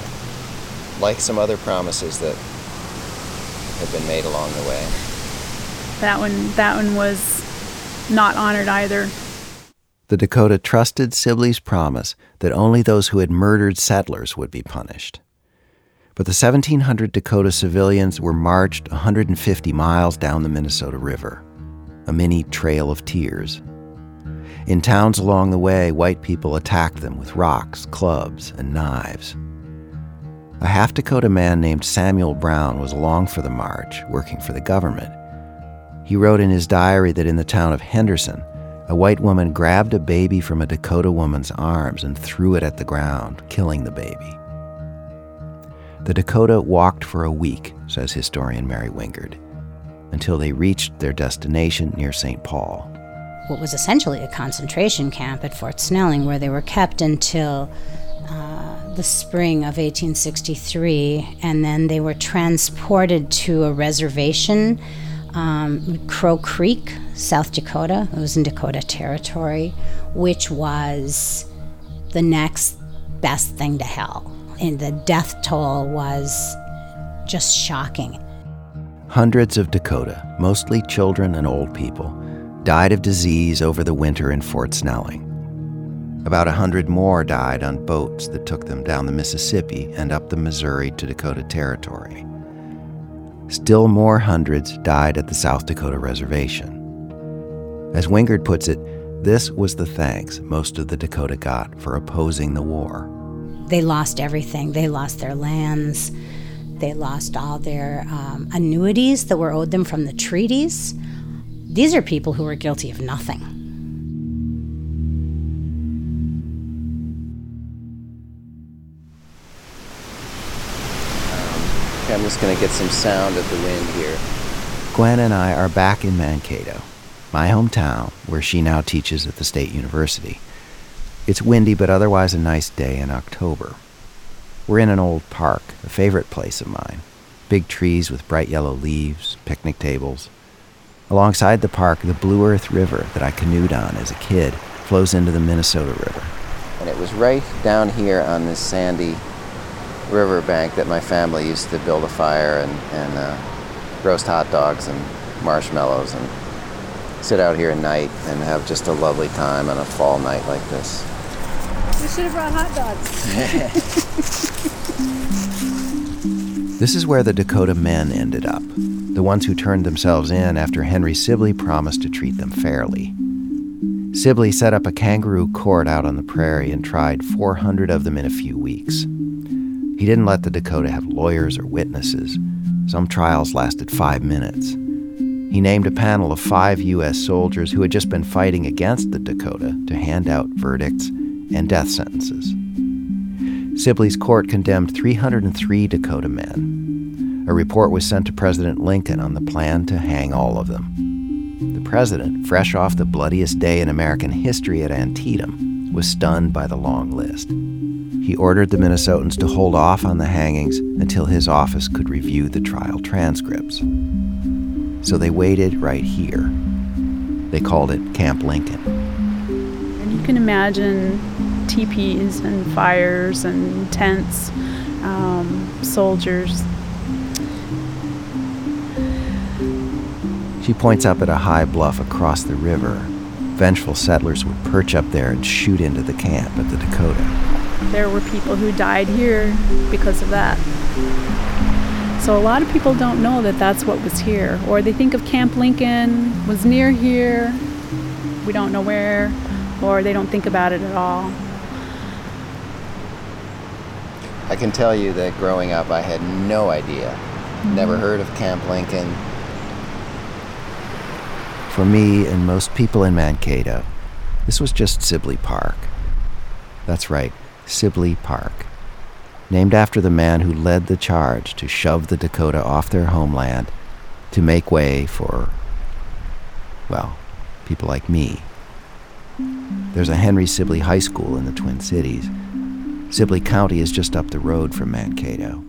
like some other promises that have been made along the way. That one, that one was not honored either. The Dakota trusted Sibley's promise that only those who had murdered settlers would be punished. But the 1,700 Dakota civilians were marched 150 miles down the Minnesota River, a mini trail of tears. In towns along the way, white people attacked them with rocks, clubs, and knives. A half Dakota man named Samuel Brown was along for the march, working for the government. He wrote in his diary that in the town of Henderson, a white woman grabbed a baby from a Dakota woman's arms and threw it at the ground, killing the baby. The Dakota walked for a week, says historian Mary Wingerd, until they reached their destination near St. Paul. What was essentially a concentration camp at Fort Snelling, where they were kept until uh, the spring of 1863, and then they were transported to a reservation, um, Crow Creek, South Dakota. It was in Dakota Territory, which was the next best thing to hell. And the death toll was just shocking. Hundreds of Dakota, mostly children and old people, died of disease over the winter in Fort Snelling. About a hundred more died on boats that took them down the Mississippi and up the Missouri to Dakota Territory. Still more hundreds died at the South Dakota Reservation. As Wingerd puts it, this was the thanks most of the Dakota got for opposing the war. They lost everything. They lost their lands. They lost all their um, annuities that were owed them from the treaties. These are people who were guilty of nothing. Okay, I'm just going to get some sound of the wind here. Gwen and I are back in Mankato, my hometown, where she now teaches at the State University. It's windy, but otherwise a nice day in October. We're in an old park, a favorite place of mine. Big trees with bright yellow leaves, picnic tables. Alongside the park, the Blue Earth River that I canoed on as a kid flows into the Minnesota River. And it was right down here on this sandy riverbank that my family used to build a fire and, and uh, roast hot dogs and marshmallows and sit out here at night and have just a lovely time on a fall night like this. We should have brought hot dogs. This is where the Dakota men ended up, the ones who turned themselves in after Henry Sibley promised to treat them fairly. Sibley set up a kangaroo court out on the prairie and tried 400 of them in a few weeks. He didn't let the Dakota have lawyers or witnesses. Some trials lasted five minutes. He named a panel of five U.S. soldiers who had just been fighting against the Dakota to hand out verdicts and death sentences. Sibley's court condemned 303 Dakota men. A report was sent to President Lincoln on the plan to hang all of them. The president, fresh off the bloodiest day in American history at Antietam, was stunned by the long list. He ordered the Minnesotans to hold off on the hangings until his office could review the trial transcripts. So they waited right here. They called it Camp Lincoln. And you can imagine teepees and fires and tents, um, soldiers. She points up at a high bluff across the river. Vengeful settlers would perch up there and shoot into the camp at the Dakota. There were people who died here because of that. So a lot of people don't know that that's what was here, or they think of Camp Lincoln was near here. We don't know where, or they don't think about it at all. I can tell you that growing up, I had no idea. Never mm-hmm. heard of Camp Lincoln. For me and most people in Mankato, this was just Sibley Park. That's right, Sibley Park. Named after the man who led the charge to shove the Dakota off their homeland to make way for, well, people like me. There's a Henry Sibley High School in the Twin Cities. Sibley County is just up the road from Mankato.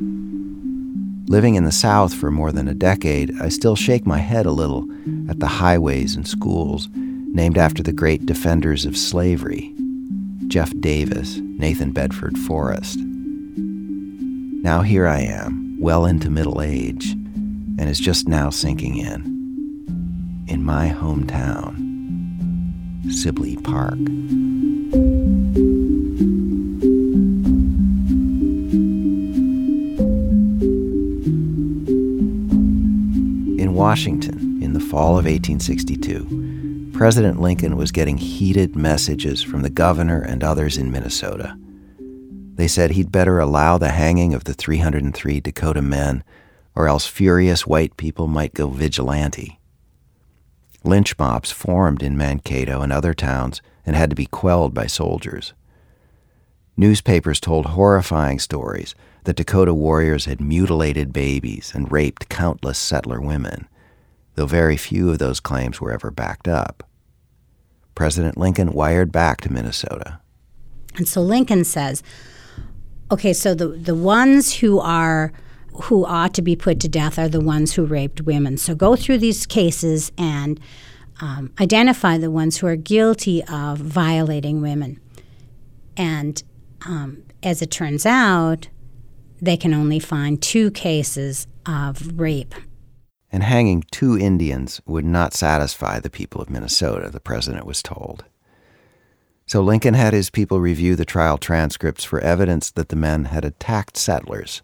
Living in the South for more than a decade, I still shake my head a little at the highways and schools named after the great defenders of slavery Jeff Davis, Nathan Bedford Forrest. Now here I am, well into middle age, and it's just now sinking in. In my hometown, Sibley Park. In Washington, in the fall of 1862, President Lincoln was getting heated messages from the governor and others in Minnesota. They said he'd better allow the hanging of the 303 Dakota men, or else furious white people might go vigilante. Lynch mobs formed in Mankato and other towns and had to be quelled by soldiers. Newspapers told horrifying stories that Dakota warriors had mutilated babies and raped countless settler women, though very few of those claims were ever backed up. President Lincoln wired back to Minnesota. And so Lincoln says, okay, so the, the ones who are who ought to be put to death are the ones who raped women. So go through these cases and um, identify the ones who are guilty of violating women. And um, as it turns out, they can only find two cases of rape. And hanging two Indians would not satisfy the people of Minnesota, the president was told. So Lincoln had his people review the trial transcripts for evidence that the men had attacked settlers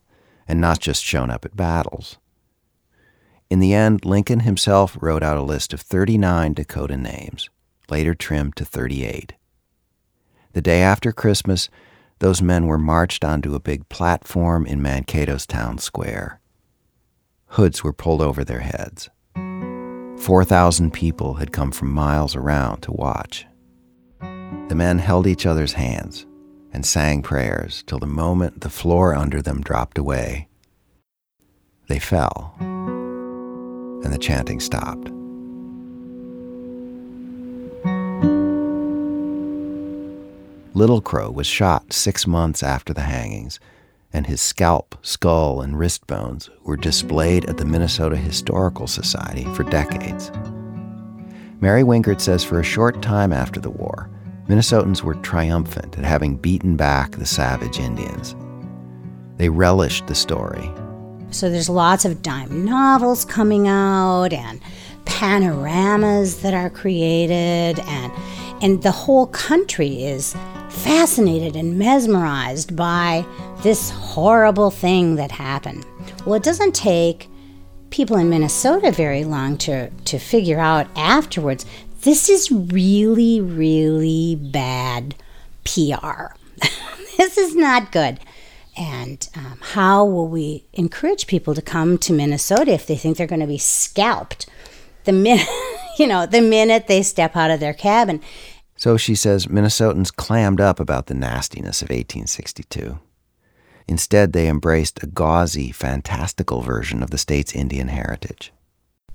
and not just shown up at battles. In the end, Lincoln himself wrote out a list of 39 Dakota names, later trimmed to 38. The day after Christmas, those men were marched onto a big platform in Mankato's town square. Hoods were pulled over their heads. 4,000 people had come from miles around to watch. The men held each other's hands and sang prayers till the moment the floor under them dropped away. They fell, and the chanting stopped. Little Crow was shot six months after the hangings, and his scalp, skull, and wrist bones were displayed at the Minnesota Historical Society for decades. Mary Wingerd says for a short time after the war, Minnesotans were triumphant at having beaten back the savage Indians. They relished the story. So there's lots of dime novels coming out and panoramas that are created and and the whole country is fascinated and mesmerized by this horrible thing that happened. Well, it doesn't take people in Minnesota very long to, to figure out afterwards this is really, really bad PR. this is not good. And um, how will we encourage people to come to Minnesota if they think they're going to be scalped the minute, you know, the minute they step out of their cabin? So she says Minnesotans clammed up about the nastiness of 1862. Instead, they embraced a gauzy, fantastical version of the state's Indian heritage.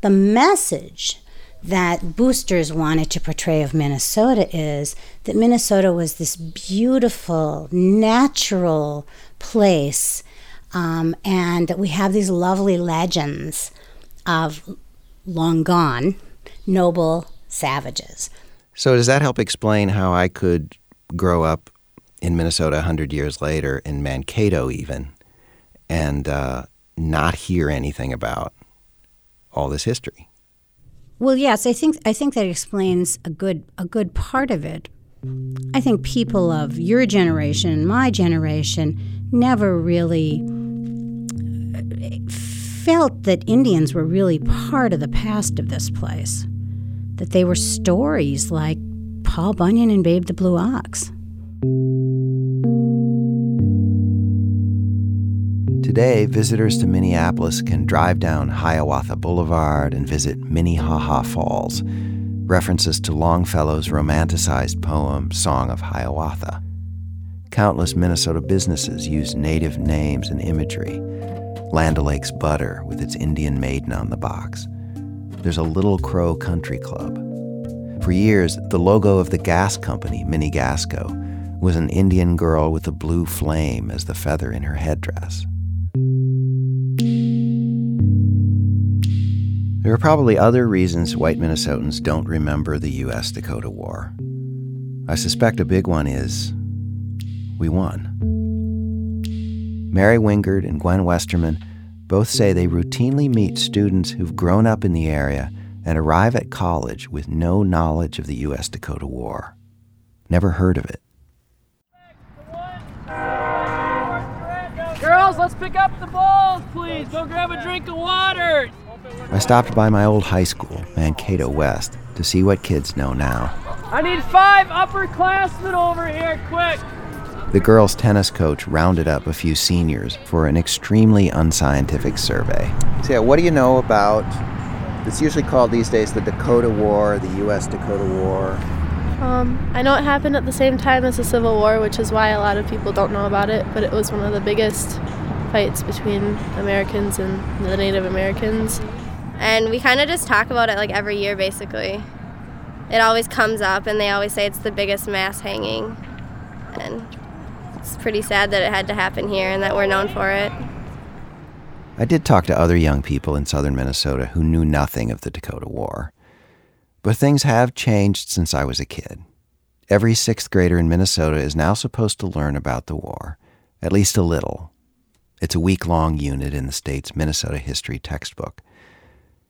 The message that boosters wanted to portray of Minnesota is that Minnesota was this beautiful, natural place, um, and that we have these lovely legends of long gone noble savages. So, does that help explain how I could grow up in Minnesota 100 years later, in Mankato even, and uh, not hear anything about all this history? Well, yes, I think I think that explains a good a good part of it. I think people of your generation, and my generation, never really felt that Indians were really part of the past of this place. That they were stories like Paul Bunyan and Babe the Blue Ox. Today, visitors to Minneapolis can drive down Hiawatha Boulevard and visit Minnehaha Falls, references to Longfellow's romanticized poem Song of Hiawatha. Countless Minnesota businesses use native names and imagery. Land O'Lakes Butter with its Indian maiden on the box. There's a Little Crow Country Club. For years, the logo of the gas company, Minnegasco, was an Indian girl with a blue flame as the feather in her headdress. There are probably other reasons white Minnesotans don't remember the U.S. Dakota War. I suspect a big one is we won. Mary Wingerd and Gwen Westerman both say they routinely meet students who've grown up in the area and arrive at college with no knowledge of the U.S. Dakota War. Never heard of it. Girls, let's pick up the balls, please. Go grab a drink of water. I stopped by my old high school, Mankato West, to see what kids know now. I need five upperclassmen over here, quick. The girls' tennis coach rounded up a few seniors for an extremely unscientific survey. So, yeah, what do you know about? It's usually called these days the Dakota War, the U.S. Dakota War. Um, I know it happened at the same time as the Civil War, which is why a lot of people don't know about it, but it was one of the biggest fights between Americans and the Native Americans. And we kind of just talk about it like every year, basically. It always comes up, and they always say it's the biggest mass hanging. And it's pretty sad that it had to happen here and that we're known for it. I did talk to other young people in southern Minnesota who knew nothing of the Dakota War. But things have changed since I was a kid. Every sixth grader in Minnesota is now supposed to learn about the war, at least a little. It's a week long unit in the state's Minnesota history textbook.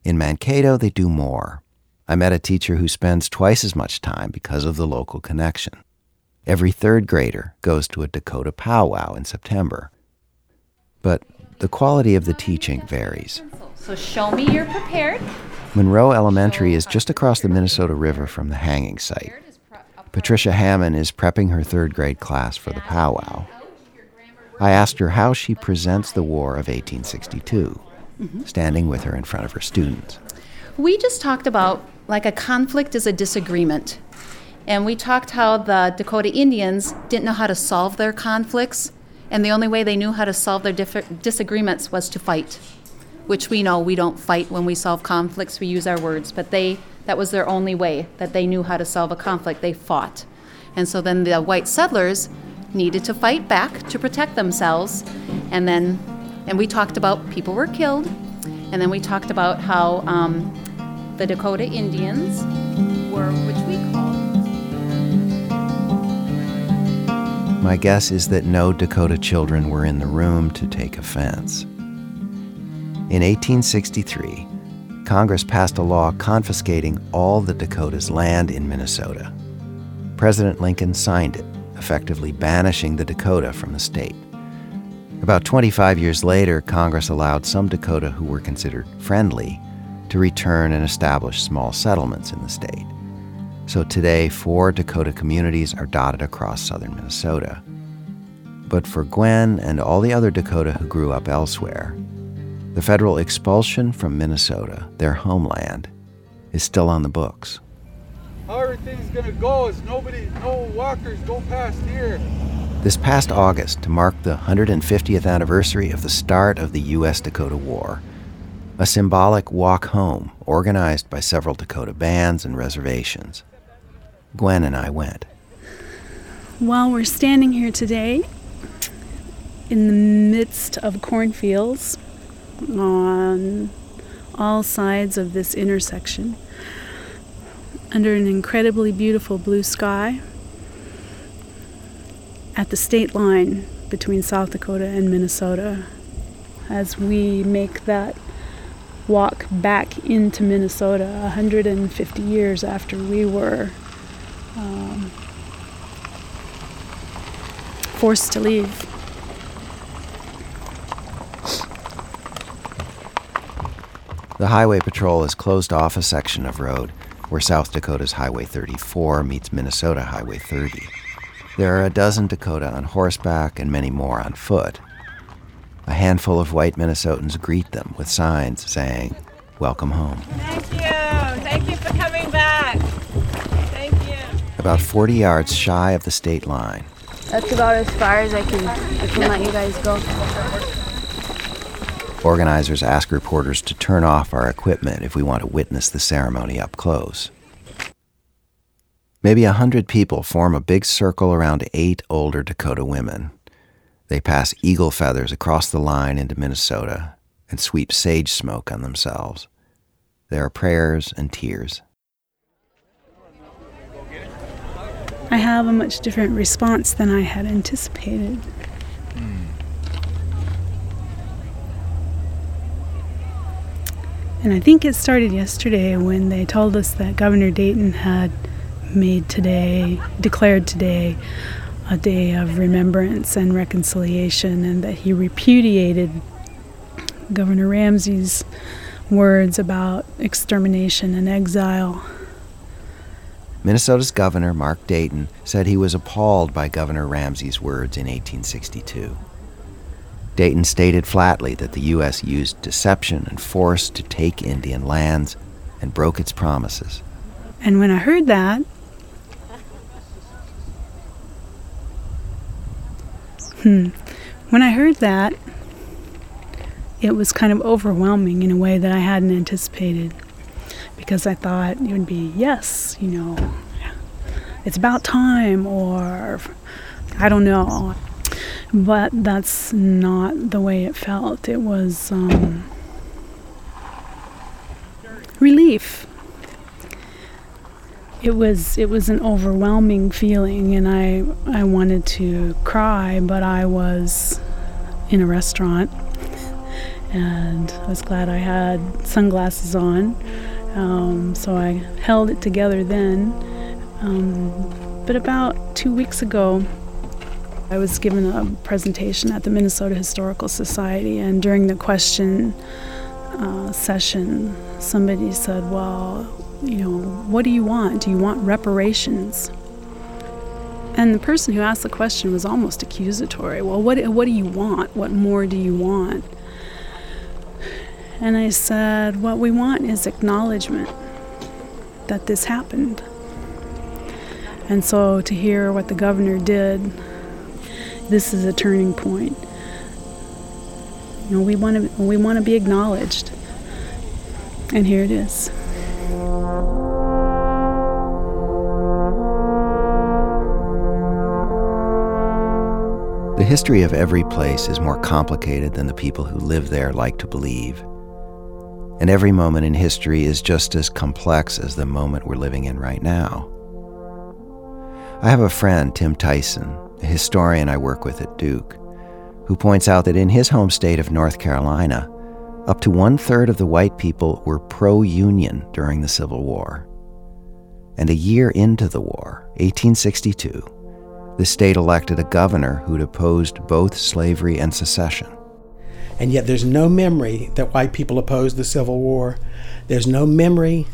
In Mankato, they do more. I met a teacher who spends twice as much time because of the local connection. Every third grader goes to a Dakota powwow in September. But the quality of the teaching varies. So show me you're prepared. Monroe Elementary is just across the Minnesota River from the hanging site. Patricia Hammond is prepping her third grade class for the powwow. I asked her how she presents the War of 1862, Mhm. standing with her in front of her students. We just talked about like a conflict is a disagreement. And we talked how the Dakota Indians didn't know how to solve their conflicts, and the only way they knew how to solve their disagreements was to fight. Which we know we don't fight when we solve conflicts, we use our words, but they that was their only way that they knew how to solve a conflict. They fought. And so then the white settlers needed to fight back to protect themselves. And then and we talked about people were killed. And then we talked about how um, the Dakota Indians were, which we My guess is that no Dakota children were in the room to take offense. In 1863, Congress passed a law confiscating all the Dakota's land in Minnesota. President Lincoln signed it, effectively banishing the Dakota from the state. About 25 years later, Congress allowed some Dakota who were considered friendly to return and establish small settlements in the state. So today, four Dakota communities are dotted across southern Minnesota. But for Gwen and all the other Dakota who grew up elsewhere, the federal expulsion from Minnesota, their homeland, is still on the books. How everything's gonna go is nobody, no walkers go past here. This past August, to mark the 150th anniversary of the start of the U.S. Dakota War, a symbolic walk home organized by several Dakota bands and reservations. Gwen and I went. While we're standing here today in the midst of cornfields on all sides of this intersection, under an incredibly beautiful blue sky, at the state line between South Dakota and Minnesota, as we make that walk back into Minnesota 150 years after we were um, forced to leave. The Highway Patrol has closed off a section of road where South Dakota's Highway 34 meets Minnesota Highway 30. There are a dozen Dakota on horseback and many more on foot. A handful of white Minnesotans greet them with signs saying, Welcome home. About 40 yards shy of the state line, That's about as far as I can, I can let you guys go. organizers ask reporters to turn off our equipment if we want to witness the ceremony up close. Maybe a hundred people form a big circle around eight older Dakota women. They pass eagle feathers across the line into Minnesota and sweep sage smoke on themselves. There are prayers and tears. I have a much different response than I had anticipated. And I think it started yesterday when they told us that Governor Dayton had made today, declared today, a day of remembrance and reconciliation, and that he repudiated Governor Ramsey's words about extermination and exile. Minnesota's governor, Mark Dayton, said he was appalled by Governor Ramsey's words in 1862. Dayton stated flatly that the U.S. used deception and force to take Indian lands and broke its promises. And when I heard that, hmm, when I heard that, it was kind of overwhelming in a way that I hadn't anticipated because I thought it would be, yes, you know, it's about time, or I don't know. But that's not the way it felt. It was um, relief. It was it was an overwhelming feeling, and I I wanted to cry, but I was in a restaurant, and I was glad I had sunglasses on. Um, so I held it together then. Um, but about two weeks ago, I was given a presentation at the Minnesota Historical Society, and during the question uh, session, somebody said, Well, you know, what do you want? Do you want reparations? And the person who asked the question was almost accusatory. Well, what, what do you want? What more do you want? And I said, What we want is acknowledgement that this happened. And so to hear what the governor did, this is a turning point. You know, we want to we want to be acknowledged. And here it is. The history of every place is more complicated than the people who live there like to believe. And every moment in history is just as complex as the moment we're living in right now. I have a friend, Tim Tyson, a historian I work with at Duke, who points out that in his home state of North Carolina, up to one third of the white people were pro union during the Civil War. And a year into the war, 1862, the state elected a governor who'd opposed both slavery and secession. And yet there's no memory that white people opposed the Civil War. There's no memory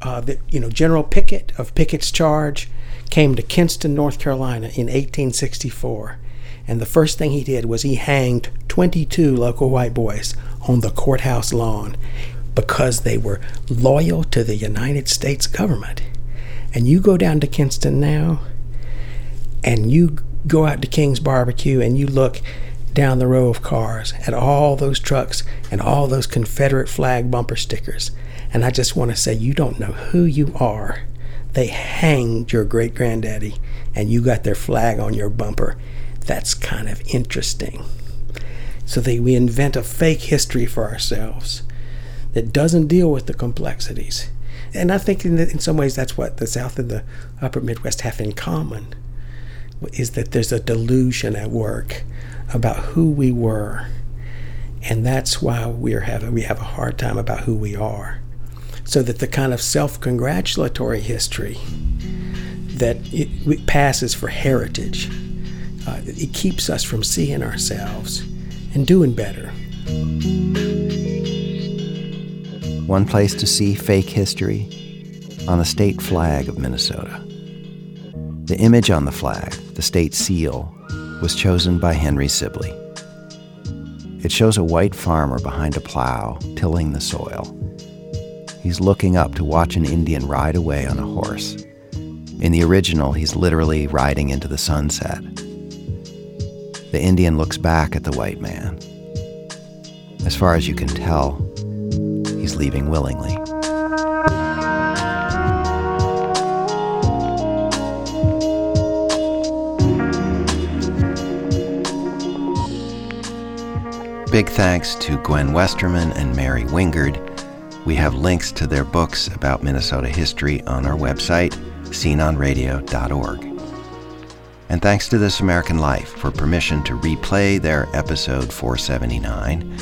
Uh, the, you know, General Pickett of Pickett's Charge came to Kinston, North Carolina in 1864. And the first thing he did was he hanged 22 local white boys on the courthouse lawn because they were loyal to the United States government. And you go down to Kinston now, and you go out to King's Barbecue and you look down the row of cars at all those trucks and all those Confederate flag bumper stickers. And I just want to say, you don't know who you are. They hanged your great granddaddy and you got their flag on your bumper. That's kind of interesting. So they, we invent a fake history for ourselves that doesn't deal with the complexities. And I think in, the, in some ways that's what the South and the Upper Midwest have in common is that there's a delusion at work about who we were. And that's why we're having, we have a hard time about who we are. So that the kind of self congratulatory history that it, it passes for heritage, uh, it keeps us from seeing ourselves and doing better. One place to see fake history on the state flag of Minnesota. The image on the flag, the state seal, was chosen by Henry Sibley. It shows a white farmer behind a plow, tilling the soil. He's looking up to watch an Indian ride away on a horse. In the original, he's literally riding into the sunset. The Indian looks back at the white man. As far as you can tell, he's leaving willingly. Big thanks to Gwen Westerman and Mary Wingerd. We have links to their books about Minnesota history on our website, sceneonradio.org. And thanks to This American Life for permission to replay their episode 479.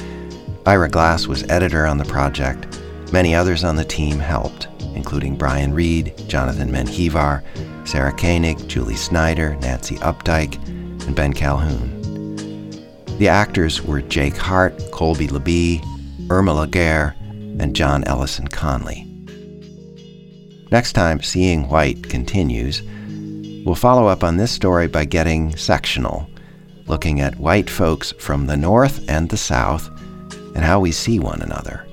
Ira Glass was editor on the project. Many others on the team helped, including Brian Reed, Jonathan Menjivar, Sarah Koenig, Julie Snyder, Nancy Updike, and Ben Calhoun. The actors were Jake Hart, Colby Labie, Irma Laguerre, and John Ellison Conley. Next time, Seeing White continues. We'll follow up on this story by getting sectional, looking at white folks from the North and the South and how we see one another.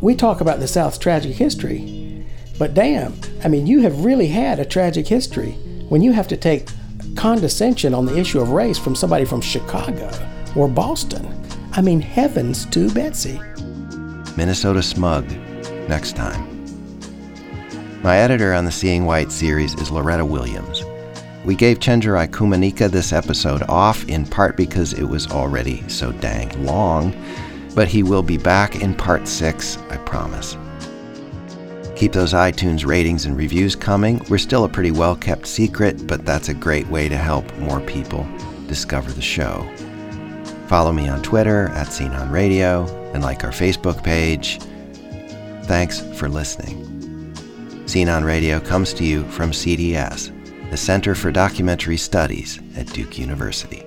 We talk about the South's tragic history, but damn, I mean, you have really had a tragic history when you have to take condescension on the issue of race from somebody from Chicago or Boston. I mean, heavens to Betsy. Minnesota Smug, next time. My editor on the Seeing White series is Loretta Williams. We gave Chenjerai Kumanyika this episode off in part because it was already so dang long, but he will be back in part six, I promise. Keep those iTunes ratings and reviews coming. We're still a pretty well kept secret, but that's a great way to help more people discover the show. Follow me on Twitter at Scene on Radio and like our Facebook page. Thanks for listening. Scene on Radio comes to you from CDS, the Center for Documentary Studies at Duke University.